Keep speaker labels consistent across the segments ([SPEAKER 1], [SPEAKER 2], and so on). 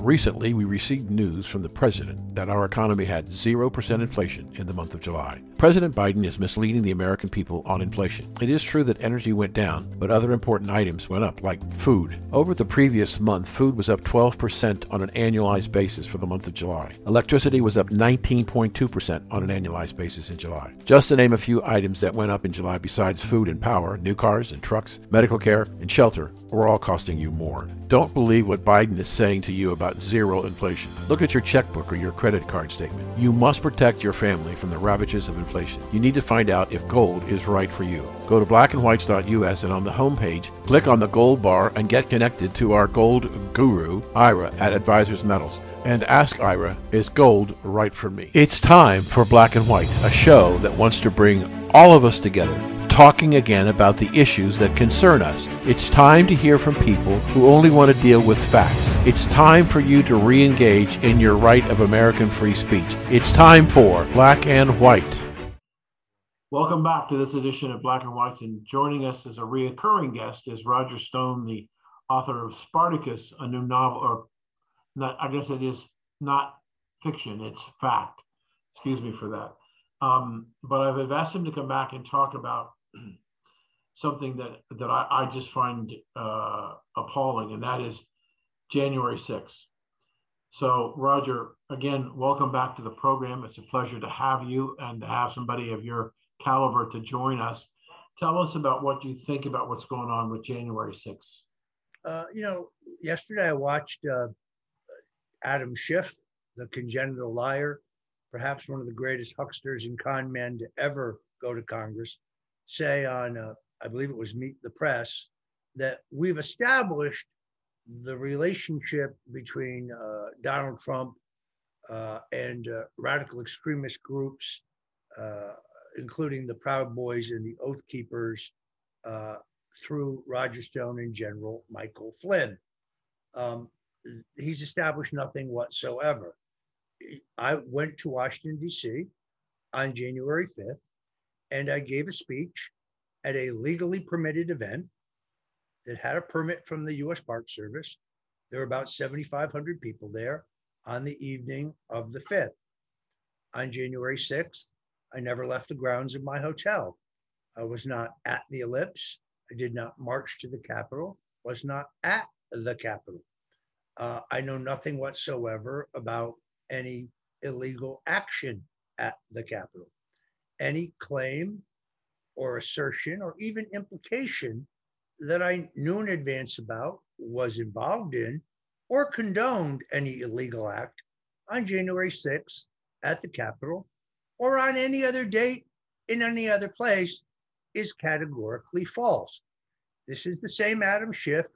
[SPEAKER 1] Recently, we received news from the president that our economy had 0% inflation in the month of July. President Biden is misleading the American people on inflation. It is true that energy went down, but other important items went up, like food. Over the previous month, food was up 12% on an annualized basis for the month of July. Electricity was up 19.2% on an annualized basis in July. Just to name a few items that went up in July besides food and power, new cars and trucks, medical care, and shelter were all costing you more. Don't believe what Biden is saying to you about zero inflation. Look at your checkbook or your credit card statement. You must protect your family from the ravages of inflation. You need to find out if gold is right for you. Go to blackandwhites.us and on the homepage, click on the gold bar and get connected to our gold guru, Ira, at Advisors Metals. And ask Ira, is gold right for me? It's time for Black and White, a show that wants to bring all of us together talking again about the issues that concern us. It's time to hear from people who only want to deal with facts. It's time for you to re engage in your right of American free speech. It's time for Black and White. Welcome back to this edition of Black and Whites. And joining us as a reoccurring guest is Roger Stone, the author of Spartacus, a new novel, or not, I guess it is not fiction, it's fact. Excuse me for that. Um, but I've asked him to come back and talk about something that that I, I just find uh, appalling, and that is January 6th. So, Roger, again, welcome back to the program. It's a pleasure to have you and to have somebody of your caliber to join us. Tell us about what you think about what's going on with January 6th.
[SPEAKER 2] Uh, you know, yesterday I watched uh, Adam Schiff, the congenital liar, perhaps one of the greatest hucksters and con men to ever go to Congress say on, uh, I believe it was Meet the Press, that we've established the relationship between uh, Donald Trump uh, and uh, radical extremist groups, uh, including the Proud Boys and the Oath Keepers, uh, through Roger Stone and General Michael Flynn. Um, he's established nothing whatsoever. I went to Washington, D.C. on January 5th and I gave a speech at a legally permitted event that had a permit from the US Park Service. There were about 7,500 people there on the evening of the 5th. On January 6th, I never left the grounds of my hotel. I was not at the ellipse. I did not march to the Capitol, was not at the Capitol. Uh, I know nothing whatsoever about any illegal action at the Capitol any claim or assertion or even implication that I knew in advance about, was involved in, or condoned any illegal act on January 6th at the Capitol or on any other date in any other place is categorically false. This is the same Adam Schiff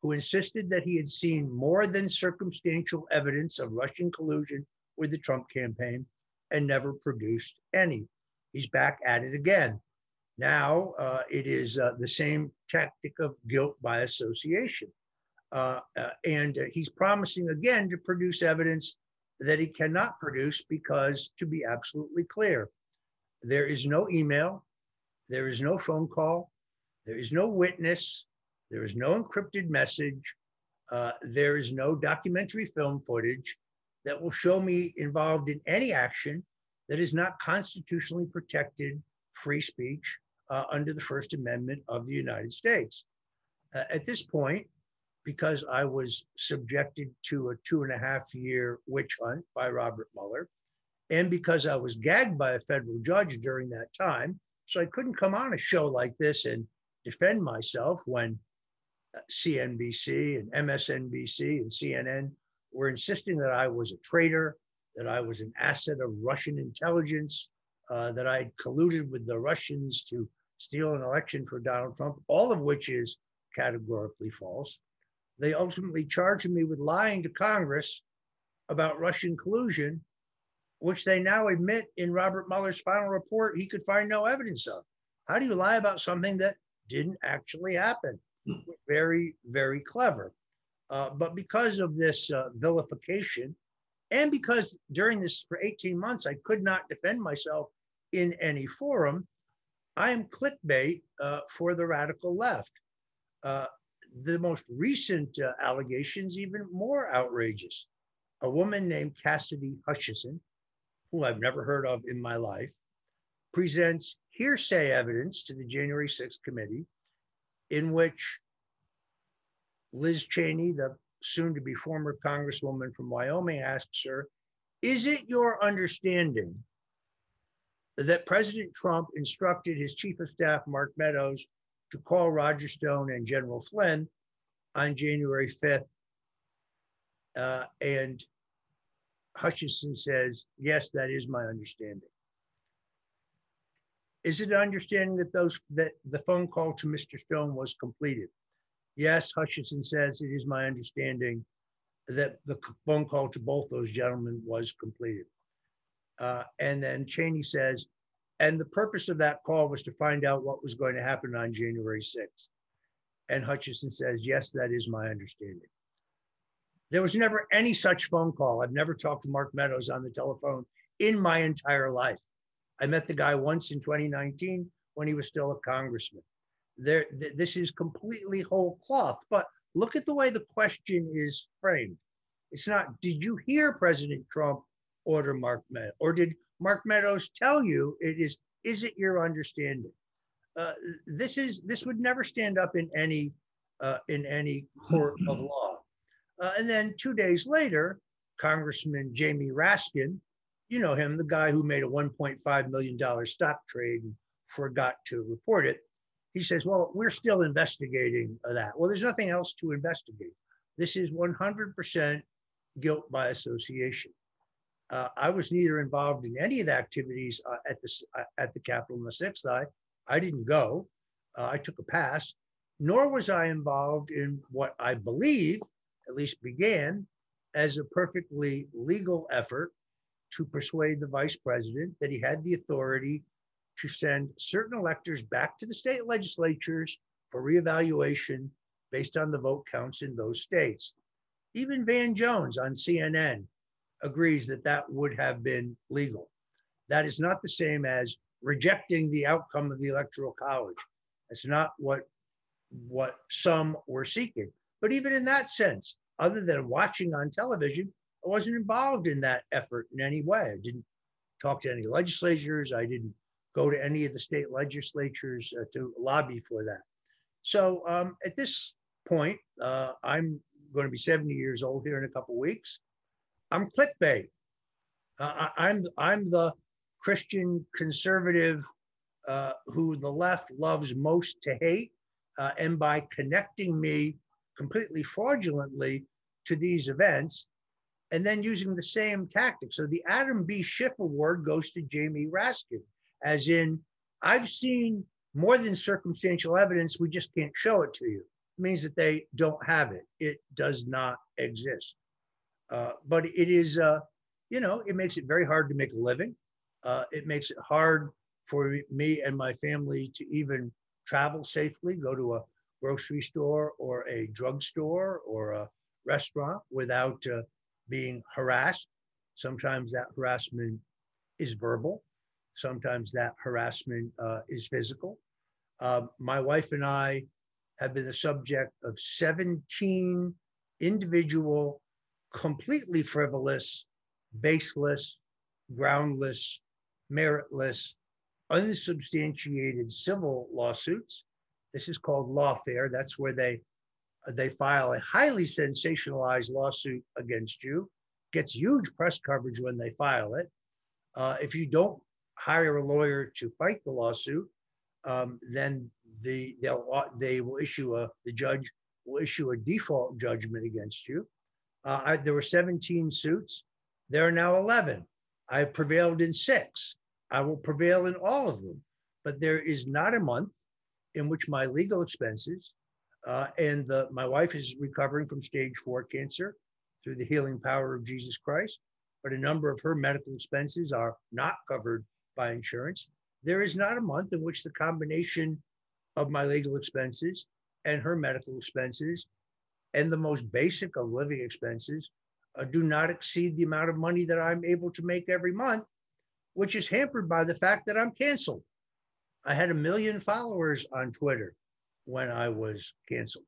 [SPEAKER 2] who insisted that he had seen more than circumstantial evidence of Russian collusion with the Trump campaign and never produced any he's back at it again. Now uh, it is uh, the same tactic of guilt by association. Uh, uh and uh, he's promising again to produce evidence that he cannot produce because, to be absolutely clear, there is no email, there is no phone call, there is no witness, there is no encrypted message, uh, there is no documentary film footage that will show me involved in any action that is not constitutionally protected free speech uh, under the First Amendment of the United States. Uh, at this point, because I was subjected to a two and a half year witch hunt by Robert Mueller, and because I was gagged by a federal judge during that time, so I couldn't come on a show like this and defend myself when uh, CNBC and MSNBC and CNN were insisting that I was a traitor, that I was an asset of Russian intelligence, uh, that I'd colluded with the Russians to steal an election for Donald Trump, all of which is categorically false. They ultimately charged me with lying to Congress about Russian collusion, which they now admit in Robert Mueller's final report he could find no evidence of. How do you lie about something that didn't actually happen? Very, very clever. Uh, but because of this uh, vilification, and because during this for 18 months, I could not defend myself in any forum, I am clickbait uh, for the radical left. Uh, the most recent uh, allegations, even more outrageous. A woman named Cassidy Hutchinson, who I've never heard of in my life, presents hearsay evidence to the January 6th committee in which Liz Cheney, the soon to be former Congresswoman from Wyoming, asks her, Is it your understanding that President Trump instructed his chief of staff, Mark Meadows, to call Roger Stone and General Flynn on January 5th? Uh, and Hutchinson says, Yes, that is my understanding. Is it an understanding that those that the phone call to Mr. Stone was completed? Yes, Hutchinson says it is my understanding that the phone call to both those gentlemen was completed. Uh, and then Cheney says, and the purpose of that call was to find out what was going to happen on January 6th. And Hutchinson says, yes, that is my understanding. There was never any such phone call. I've never talked to Mark Meadows on the telephone in my entire life. I met the guy once in 2019 when he was still a congressman there th- this is completely whole cloth. But look at the way the question is framed. It's not did you hear president trump order mark meadows or did mark meadows tell you? It is is it your understanding? Uh, this is this would never stand up in any uh, in any court of law. Uh, and then two days later congressman jamie raskin you know him the guy who made a 1.5 million dollar stock trade and forgot to report it he says, well, we're still investigating that. Well, there's nothing else to investigate. This is 100% guilt by association. Uh, I was neither involved in any of the activities uh, at the uh, at the Capitol on the sixth. I I didn't go. Uh, I took a pass. Nor was I involved in what I believe, at least began, as a perfectly legal effort to persuade the vice president that he had the authority to send certain electors back to the state legislatures for reevaluation based on the vote counts in those states. Even Van Jones on CNN agrees that that would have been legal. That is not the same as rejecting the outcome of the electoral college. That's not what what some were seeking. But even in that sense, other than watching on television, I wasn't involved in that effort in any way. I didn't talk to any legislators. I didn't go to any of the state legislatures uh, to lobby for that. So um, at this point, uh, I'm going to be 70 years old here in a couple weeks. I'm clickbait. Uh, I, am I'm the Christian conservative uh, who the left loves most to hate, uh, and by connecting me completely fraudulently to these events, and then using the same tactic. So the Adam B. Schiff Award goes to Jamie Raskin as in, I've seen more than circumstantial evidence, we just can't show it to you. It means that they don't have it. It does not exist. Uh, but it is, uh, you know, it makes it very hard to make a living. Uh, it makes it hard for me and my family to even travel safely, go to a grocery store or a drugstore or a restaurant without uh, being harassed. Sometimes that harassment is verbal. Sometimes that harassment uh, is physical. Uh, my wife and I have been the subject of 17 individual, completely frivolous, baseless, groundless, meritless, unsubstantiated civil lawsuits. This is called lawfare. That's where they they file a highly sensationalized lawsuit against you. Gets huge press coverage when they file it. Uh, if you don't hire a lawyer to fight the lawsuit, um, then the they'll they will issue a the judge will issue a default judgment against you. Uh, I, there were 17 suits. There are now 11. I prevailed in six. I will prevail in all of them. But there is not a month in which my legal expenses uh, and the, my wife is recovering from stage four cancer through the healing power of Jesus Christ. But a number of her medical expenses are not covered by insurance. There is not a month in which the combination of my legal expenses and her medical expenses and the most basic of living expenses uh, do not exceed the amount of money that I'm able to make every month, which is hampered by the fact that I'm canceled. I had a million followers on Twitter when I was canceled.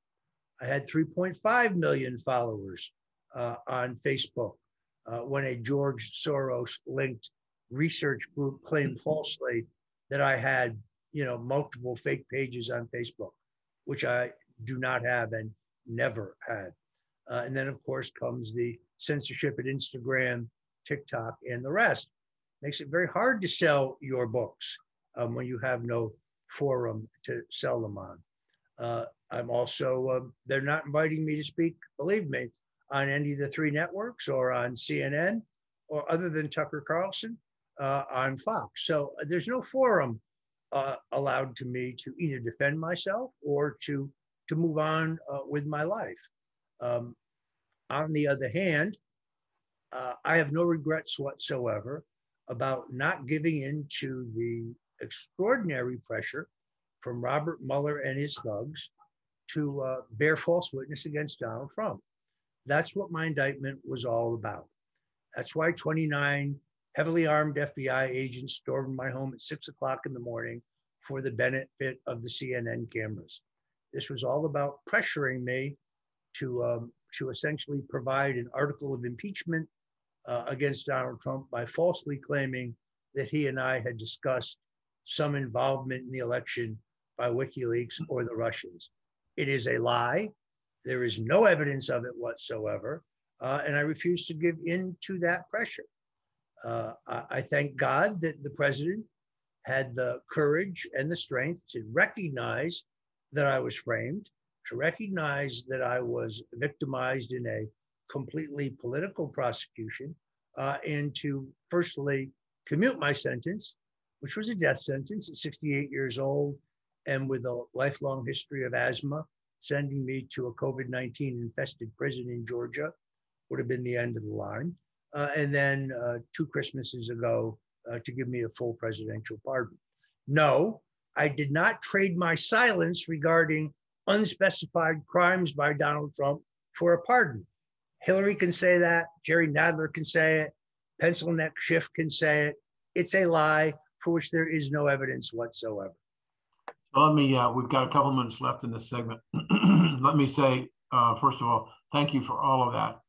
[SPEAKER 2] I had 3.5 million followers uh, on Facebook uh, when a George Soros linked research group claimed falsely that I had, you know, multiple fake pages on Facebook, which I do not have and never had. Uh, and then, of course, comes the censorship at Instagram, TikTok, and the rest. Makes it very hard to sell your books um, when you have no forum to sell them on. Uh, I'm also, uh, they're not inviting me to speak, believe me, on any of the three networks or on CNN or other than Tucker Carlson uh, on Fox. So uh, there's no forum uh, allowed to me to either defend myself or to, to move on uh, with my life. Um, on the other hand, uh, I have no regrets whatsoever about not giving in to the extraordinary pressure from Robert Mueller and his thugs to uh, bear false witness against Donald Trump. That's what my indictment was all about. That's why 29 heavily armed FBI agents stormed my home at six o'clock in the morning for the benefit of the CNN cameras. This was all about pressuring me to, um, to essentially provide an article of impeachment uh, against Donald Trump by falsely claiming that he and I had discussed some involvement in the election by WikiLeaks or the Russians. It is a lie. There is no evidence of it whatsoever. Uh, and I refuse to give in to that pressure. Uh, I, thank God that the president had the courage and the strength to recognize that I was framed, to recognize that I was victimized in a completely political prosecution, uh, and to firstly commute my sentence, which was a death sentence at 68 years old and with a lifelong history of asthma, sending me to a COVID 19 infested prison in Georgia would have been the end of the line uh, and then uh, two Christmases ago uh, to give me a full presidential pardon. No, I did not trade my silence regarding unspecified crimes by Donald Trump for a pardon. Hillary can say that. Jerry Nadler can say it. Pencil neck Schiff can say it. It's a lie for which there is no evidence whatsoever.
[SPEAKER 3] Let me, uh, we've got a couple minutes left in this segment. let me say, uh, first of all, thank you for all of that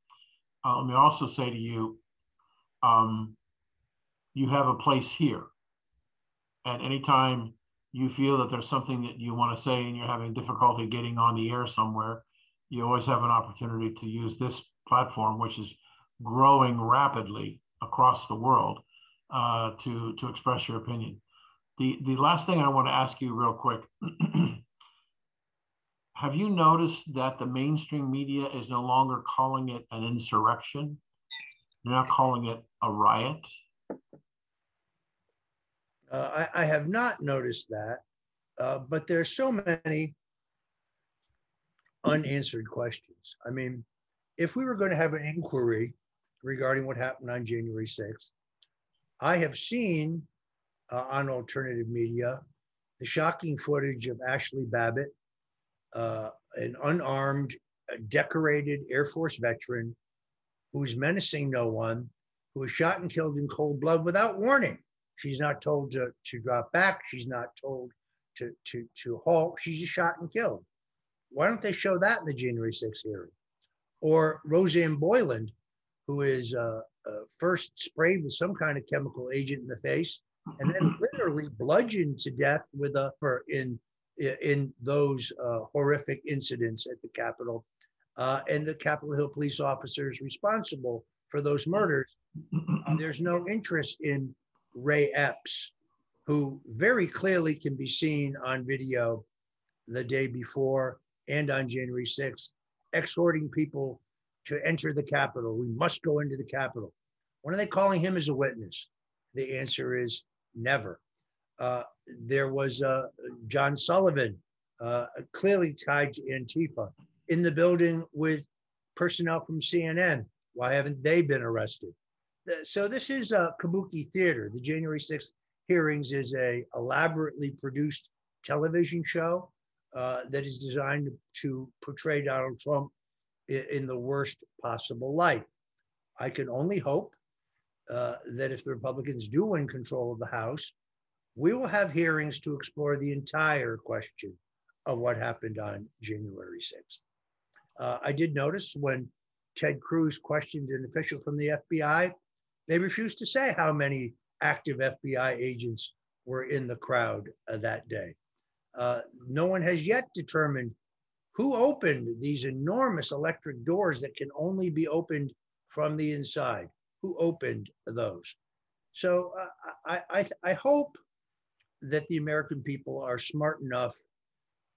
[SPEAKER 3] uh, let me also say to you, um, you have a place here. And anytime you feel that there's something that you want to say and you're having difficulty getting on the air somewhere, you always have an opportunity to use this platform, which is growing rapidly across the world, uh, to to express your opinion. The the last thing I want to ask you real quick have you noticed that the mainstream media is no longer calling it an insurrection? They're not calling it a riot?
[SPEAKER 2] Uh, I, I, have not noticed that, uh, but there's so many unanswered questions. I mean, if we were going to have an inquiry regarding what happened on January 6th, I have seen uh, on alternative media the shocking footage of Ashli Babbitt uh, an unarmed, decorated Air Force veteran who's menacing no one, who was shot and killed in cold blood without warning. She's not told to, to drop back. She's not told to, to, to halt. She's just shot and killed. Why don't they show that in the January 6th hearing? Or Rosanne Boyland, who is uh, uh, first sprayed with some kind of chemical agent in the face and then literally bludgeoned to death with a, for in in those uh, horrific incidents at the Capitol uh, and the Capitol Hill police officers responsible for those murders. There's no interest in Ray Epps, who very clearly can be seen on video the day before and on January 6th, exhorting people to enter the Capitol. We must go into the Capitol. When are they calling him as a witness? The answer is never. Uh, there was uh, John Sullivan, uh, clearly tied to Antifa, in the building with personnel from CNN. Why haven't they been arrested? So this is a kabuki theater. The January 6th hearings is a elaborately produced television show uh, that is designed to portray Donald Trump in, the worst possible light. I can only hope uh, that if the Republicans do win control of the House, we will have hearings to explore the entire question of what happened on January 6th. Uh, I did notice when Ted Cruz questioned an official from the FBI, they refused to say how many active FBI agents were in the crowd uh, that day. Uh, no one has yet determined who opened these enormous electric doors that can only be opened from the inside. Who opened those? So uh, I, I, I hope that the American people are smart enough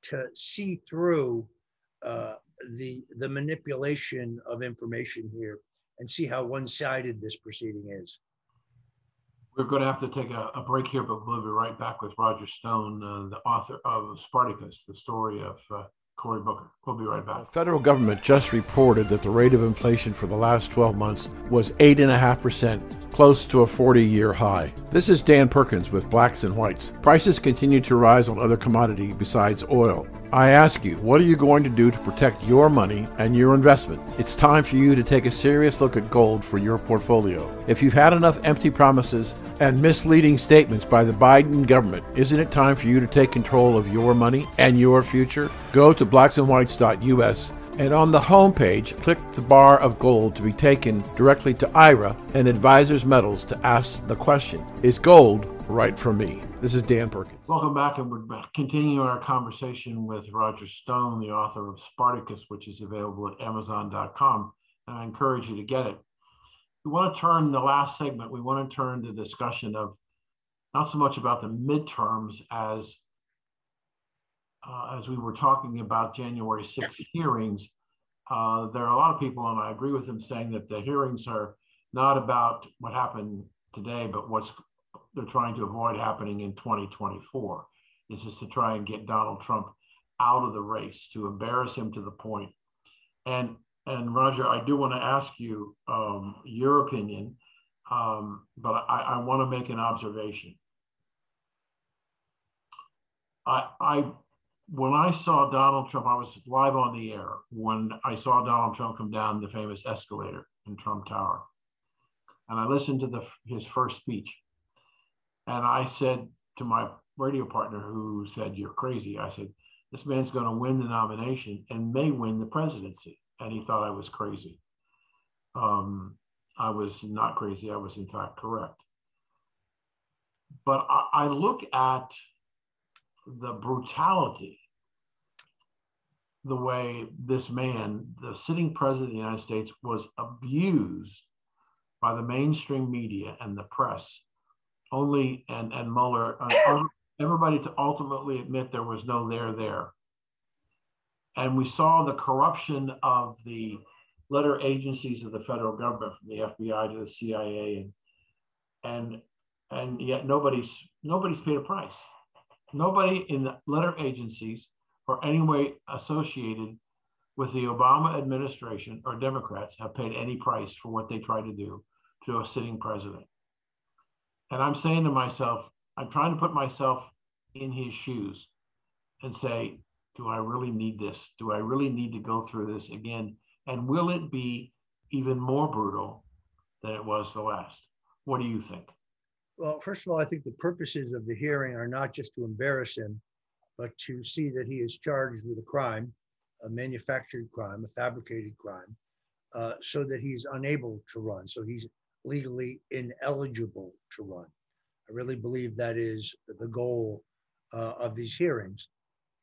[SPEAKER 2] to see through uh, the the manipulation of information here and see how one-sided this proceeding is.
[SPEAKER 3] We're going to have to take a, a break here, but we'll be right back with Roger Stone, uh, the author of Spartacus, the story of uh, Cory Booker. We'll be right back.
[SPEAKER 1] The federal government just reported that the rate of inflation for the last 12 months was 8.5%, close to a 40 year high. This is Dan Perkins with Blacks and Whites. Prices continue to rise on other commodities besides oil. I ask you, what are you going to do to protect your money and your investment? It's time for you to take a serious look at gold for your portfolio. If you've had enough empty promises and misleading statements by the Biden government, isn't it time for you to take control of your money and your future? Go to blacksandwhites.us and on the home page, click the bar of gold to be taken directly to Ira and Advisors Metals to ask the question Is gold right for me? This is Dan Perkins.
[SPEAKER 3] Welcome back, and we're continuing our conversation with Roger Stone, the author of Spartacus, which is available at Amazon.com. And I encourage you to get it. We want to turn the last segment, we want to turn the discussion of not so much about the midterms as uh, as we were talking about January 6 hearings, uh, there are a lot of people, and I agree with them, saying that the hearings are not about what happened today, but what's they're trying to avoid happening in 2024. This is to try and get Donald Trump out of the race, to embarrass him to the point. And and Roger, I do want to ask you um, your opinion, um, but I, I want to make an observation. I, I when I saw Donald Trump, I was live on the air when I saw Donald Trump come down the famous escalator in Trump Tower, and I listened to the, his first speech. And I said to my radio partner who said, You're crazy, I said, This man's going to win the nomination and may win the presidency. And he thought I was crazy. Um, I was not crazy. I was, in fact, correct. But I, I look at the brutality, the way this man, the sitting president of the United States, was abused by the mainstream media and the press only and and Mueller, uh, everybody to ultimately admit there was no there there. And we saw the corruption of the letter agencies of the federal government, from the FBI to the CIA, and and and yet nobody's nobody's paid a price. Nobody in the letter agencies or any way associated with the Obama administration or Democrats have paid any price for what they tried to do to a sitting president. And I'm saying to myself, I'm trying to put myself in his shoes and say, do I really need this? Do I really need to go through this again? And will it be even more brutal than it was the last? What do you think?
[SPEAKER 2] Well, first of all, I think the purposes of the hearing are not just to embarrass him, but to see that he is charged with a crime, a manufactured crime, a fabricated crime, uh, so that he's unable to run. So he's legally ineligible to run. I really believe that is the goal uh, of these hearings.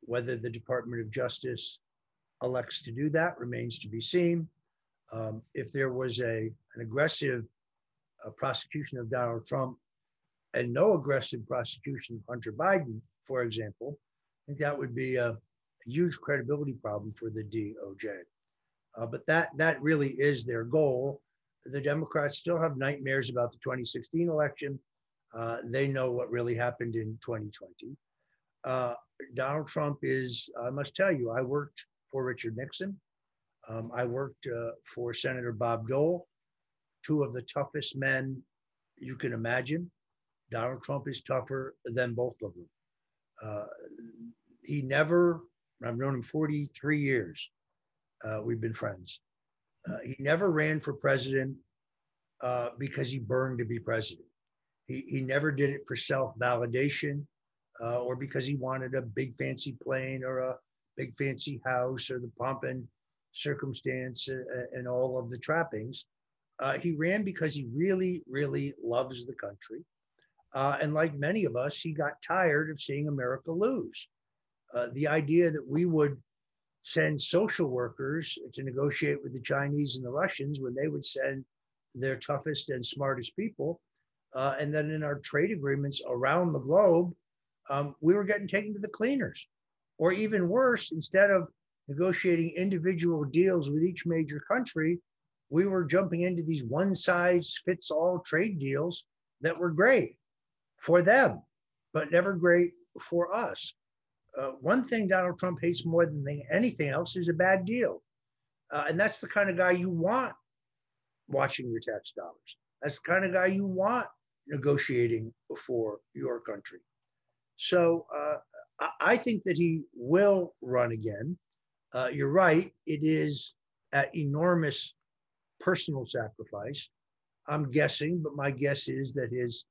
[SPEAKER 2] Whether the Department of Justice elects to do that remains to be seen. Um, if there was a, an aggressive uh, prosecution of Donald Trump and no aggressive prosecution of Hunter Biden, for example, I think that would be a, a huge credibility problem for the DOJ. Uh, but that that really is their goal the Democrats still have nightmares about the 2016 election. Uh, they know what really happened in 2020. Uh, Donald Trump is, I must tell you, I worked for Richard Nixon. Um, I worked uh, for Senator Bob Dole, two of the toughest men you can imagine. Donald Trump is tougher than both of them. Uh, he never, I've known him 43 years. Uh, we've been friends. Uh, he never ran for president uh, because he burned to be president. He, he never did it for self validation uh, or because he wanted a big fancy plane or a big fancy house or the pomp and circumstance and all of the trappings. Uh, he ran because he really, really loves the country. Uh, and like many of us, he got tired of seeing America lose. Uh, the idea that we would send social workers to negotiate with the Chinese and the Russians when they would send their toughest and smartest people. Uh, and then in our trade agreements around the globe, um, we were getting taken to the cleaners. Or even worse, instead of negotiating individual deals with each major country, we were jumping into these one size fits all trade deals that were great for them, but never great for us. Uh, one thing Donald Trump hates more than anything else is a bad deal. Uh, and that's the kind of guy you want watching your tax dollars. That's the kind of guy you want negotiating for your country. So uh, I think that he will run again. Uh, you're right, it is at enormous personal sacrifice. I'm guessing, but my guess is that his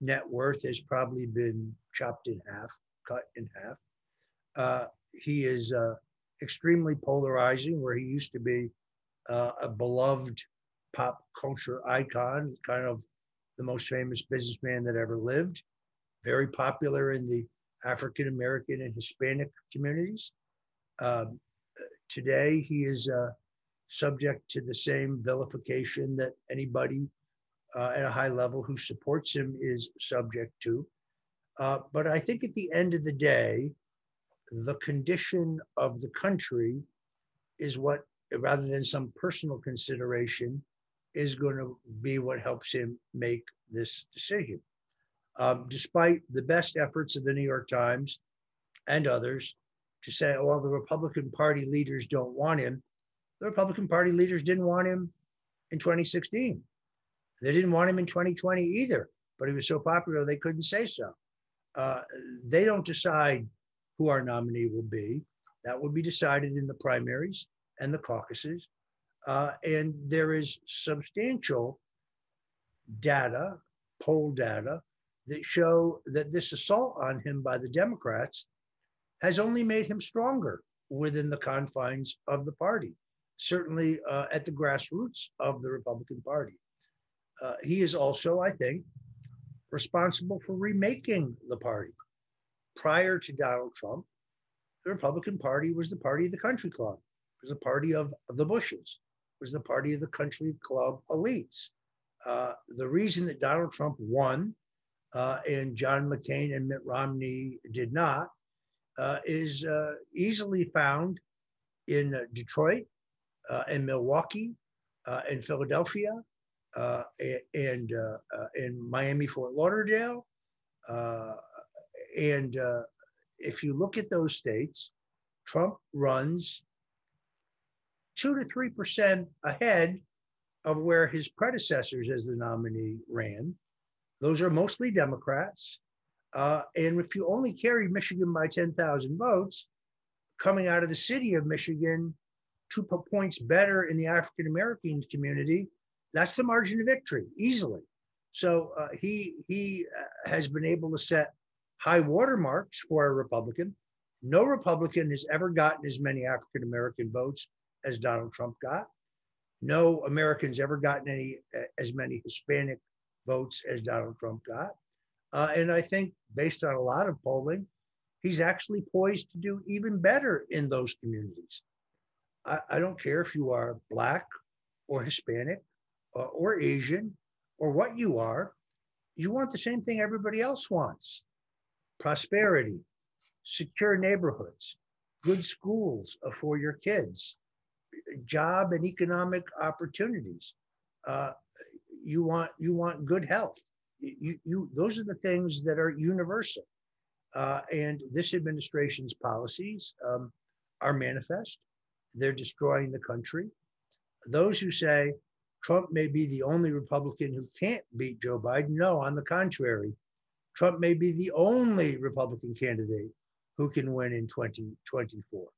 [SPEAKER 2] net worth has probably been chopped in half, cut in half. Uh, he is uh, extremely polarizing, where he used to be uh, a beloved pop culture icon, kind of the most famous businessman that ever lived, very popular in the African American and Hispanic communities. Um, today, he is uh, subject to the same vilification that anybody uh, at a high level who supports him is subject to. Uh, but I think at the end of the day, the condition of the country is what, rather than some personal consideration, is going to be what helps him make this decision. Um, despite the best efforts of the New York Times and others to say, oh, well, the Republican Party leaders don't want him, the Republican Party leaders didn't want him in 2016. They didn't want him in 2020 either, but he was so popular they couldn't say so. Uh, they don't decide who our nominee will be. That will be decided in the primaries and the caucuses. Uh, and there is substantial data, poll data, that show that this assault on him by the Democrats has only made him stronger within the confines of the party certainly uh, at the grassroots of the Republican Party. Uh, he is also, I think, responsible for remaking the party. Prior to Donald Trump, the Republican Party was the party of the country club, it was the party of the Bushes, it was the party of the country club elites. Uh, the reason that Donald Trump won uh, and John McCain and Mitt Romney did not uh, is uh, easily found in Detroit in Milwaukee, uh, in Philadelphia, uh, and in Miami, Fort Lauderdale. and if you look at those states, Trump runs two to three percent ahead of where his predecessors as the nominee ran. Those are mostly Democrats. Uh, and if you only carry Michigan by 10,000 votes, coming out of the city of Michigan, two points better in the African American community, that's the margin of victory easily. So uh, he he uh, has been able to set high watermarks for a Republican. No Republican has ever gotten as many African American votes as Donald Trump got. No Americans ever gotten any uh, as many Hispanic votes as Donald Trump got. Uh, and I think, based on a lot of polling, he's actually poised to do even better in those communities. I, I don't care if you are Black or Hispanic or Asian or what you are, you want the same thing everybody else wants prosperity, secure neighborhoods, good schools for your kids, job and economic opportunities. Uh, you want you want good health. You, you those are the things that are universal. Uh, and this administration's policies um, are manifest. They're destroying the country. Those who say Trump may be the only Republican who can't beat Joe Biden, no, on the contrary, Trump may be the only Republican candidate who can win in 2024.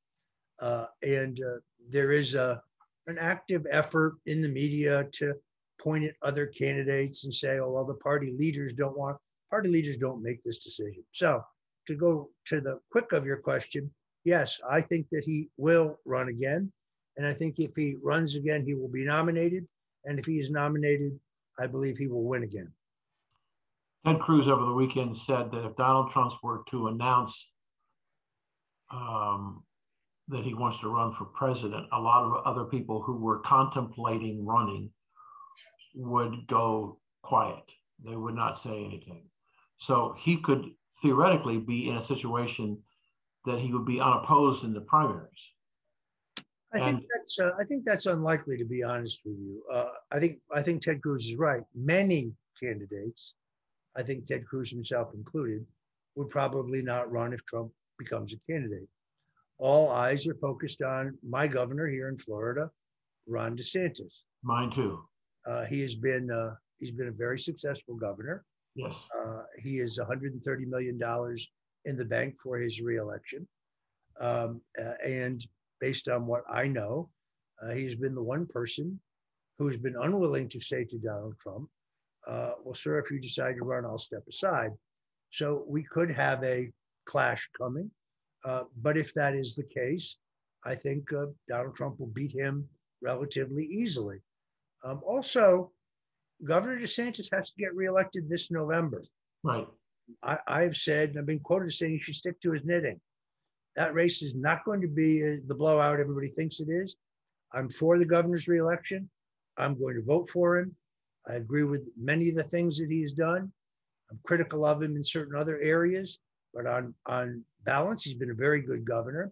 [SPEAKER 2] Uh, and uh, there is a, an active effort in the media to point at other candidates and say, oh, well, the party leaders don't want, party leaders don't make this decision. So to go to the quick of your question, yes, I think that he will run again. And I think if he runs again, he will be nominated. And if he is nominated, I believe he will win again.
[SPEAKER 3] Ted Cruz over the weekend said that if Donald Trump were to announce um, that he wants to run for president, a lot of other people who were contemplating running would go quiet. They would not say anything. So he could theoretically be in a situation that he would be unopposed in the primaries.
[SPEAKER 2] I think that's uh, I think that's unlikely to be honest with you. Uh, I think I think Ted Cruz is right. Many candidates, I think Ted Cruz himself included, would probably not run if Trump becomes a candidate. All eyes are focused on my governor here in Florida, Ron DeSantis.
[SPEAKER 3] Mine too.
[SPEAKER 2] Uh, he has been uh, he's been a very successful governor.
[SPEAKER 3] Yes.
[SPEAKER 2] Uh, he is 130 million dollars in the bank for his reelection, um, uh, and based on what I know, uh, he's been the one person who has been unwilling to say to Donald Trump, uh, "Well, sir, if you decide to run, I'll step aside." So we could have a clash coming. Uh, but if that is the case, I think uh, Donald Trump will beat him relatively easily. Um, also, Governor DeSantis has to get reelected this November.
[SPEAKER 3] Right.
[SPEAKER 2] I, have said, I've been quoted as saying he should stick to his knitting. That race is not going to be uh, the blowout everybody thinks it is. I'm for the governor's reelection. I'm going to vote for him. I agree with many of the things that he's done. I'm critical of him in certain other areas, but on, on balance, he's been a very good governor.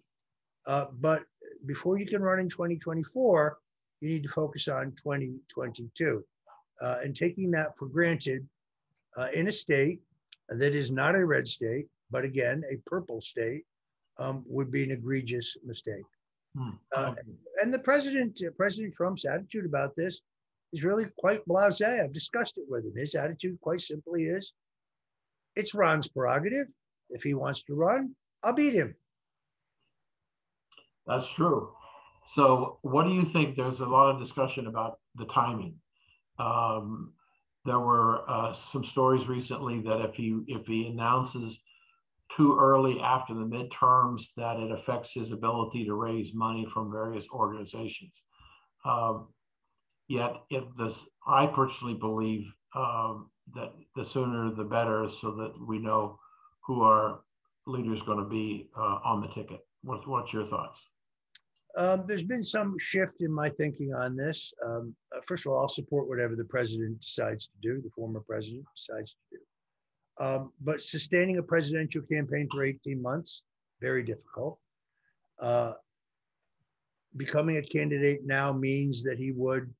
[SPEAKER 2] Uh, but before you can run in 2024, you need to focus on 2022. Uh, and taking that for granted uh, in a state that is not a red state, but again, a purple state, um, would be an egregious mistake. Hmm. Uh, and the president, uh, President Trump's attitude about this is really quite blasé. I've discussed it with him. His attitude, quite simply, is it's Ron's prerogative. If he wants to run, I'll beat him.
[SPEAKER 3] That's true. So, what do you think? There's a lot of discussion about the timing. Um, there were uh, some stories recently that if he if he announces too early after the midterms, that it affects his ability to raise money from various organizations. Um, yet, if this, I personally believe um, that the sooner the better, so that we know who our leader is going to be uh, on the ticket. What, what's your thoughts?
[SPEAKER 2] Um, there's been some shift in my thinking on this. Um, uh, first of all, I'll support whatever the president decides to do, the former president decides to do. Um, but sustaining a presidential campaign for 18 months, very difficult. Uh, becoming a candidate now means that he would,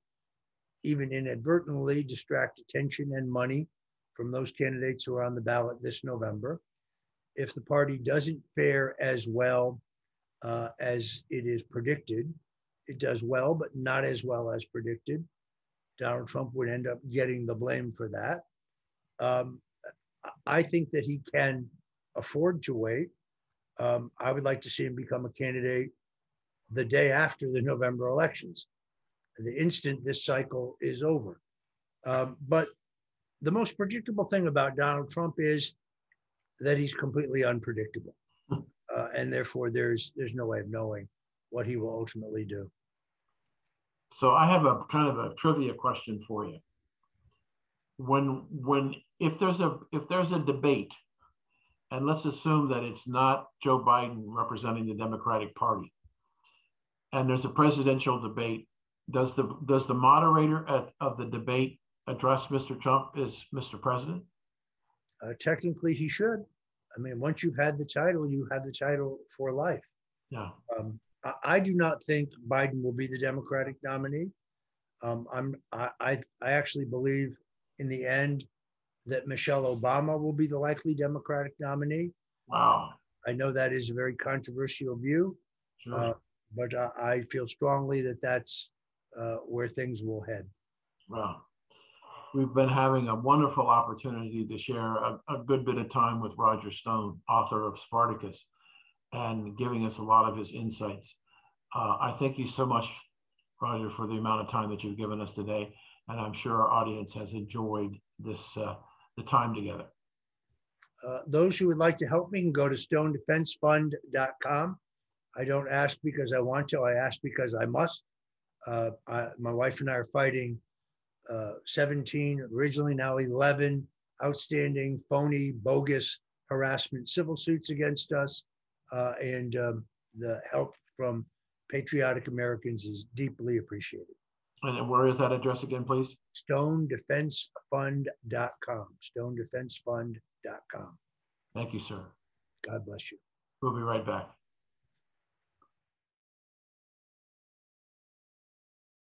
[SPEAKER 2] even inadvertently, distract attention and money from those candidates who are on the ballot this November. If the party doesn't fare as well uh, as it is predicted. It does well, but not as well as predicted. Donald Trump would end up getting the blame for that. Um, I think that he can afford to wait. Um, I would like to see him become a candidate the day after the November elections, the instant this cycle is over. Um, but the most predictable thing about Donald Trump is that he's completely unpredictable uh, and therefore there's there's no way of knowing what he will ultimately do.
[SPEAKER 3] So I have a kind of a trivia question for you. When when if there's a if there's a debate, and let's assume that it's not Joe Biden representing the Democratic Party, and there's a presidential debate, does the does the moderator at, of the debate address Mr. Trump as Mr. President?
[SPEAKER 2] Uh, technically, he should. I mean, once you've had the title, you have the title for life.
[SPEAKER 3] Yeah.
[SPEAKER 2] Um, I, I, do not think Biden will be the Democratic nominee. Um, I'm, I, I, I actually believe in the end that Michelle Obama will be the likely Democratic nominee.
[SPEAKER 3] Wow.
[SPEAKER 2] I know that is a very controversial view, sure. uh, but I, I, feel strongly that that's uh, where things will head.
[SPEAKER 3] Wow we've been having a wonderful opportunity to share a, a, good bit of time with Roger Stone, author of Spartacus, and giving us a lot of his insights. Uh, I thank you so much, Roger, for the amount of time that you've given us today, and I'm sure our audience has enjoyed this uh, the time together.
[SPEAKER 2] Uh, those who would like to help me can go to stonedefensefund.com. I don't ask because I want to. I ask because I must. Uh, I, my wife and I are fighting uh, 17, originally now 11 outstanding, phony, bogus harassment civil suits against us. Uh, and um, the help from patriotic Americans is deeply appreciated.
[SPEAKER 3] And then where is that address again, please?
[SPEAKER 2] StoneDefenseFund.com. StoneDefenseFund.com.
[SPEAKER 3] Thank you, sir.
[SPEAKER 2] God bless you.
[SPEAKER 3] We'll be right back.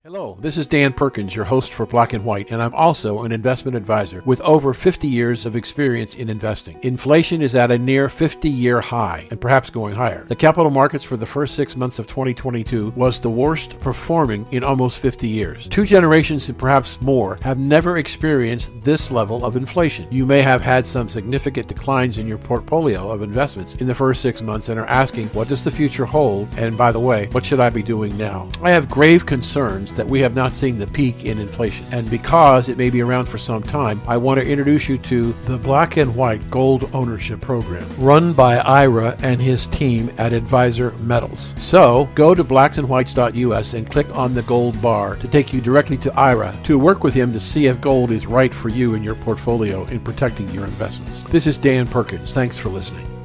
[SPEAKER 1] Hello, this is Dan Perkins, your host for Black and White, and I'm also an investment advisor with over 50 years of experience in investing. Inflation is at a near 50 year high and perhaps going higher. The capital markets for the first six months of 2022 was the worst performing in almost 50 years. Two generations and perhaps more have never experienced this level of inflation. You may have had some significant declines in your portfolio of investments in the first six months and are asking, what does the future hold? And by the way, what should I be doing now? I have grave concerns that we have not seen the peak in inflation. And because it may be around for some time, I want to introduce you to the Black and White Gold Ownership Program, run by Ira and his team at Advisor Metals. So go to blacksandwhites.us and click on the gold bar to take you directly to Ira to work with him to see if gold is right for you and your portfolio in protecting your investments. This is Dan Perkins. Thanks for listening.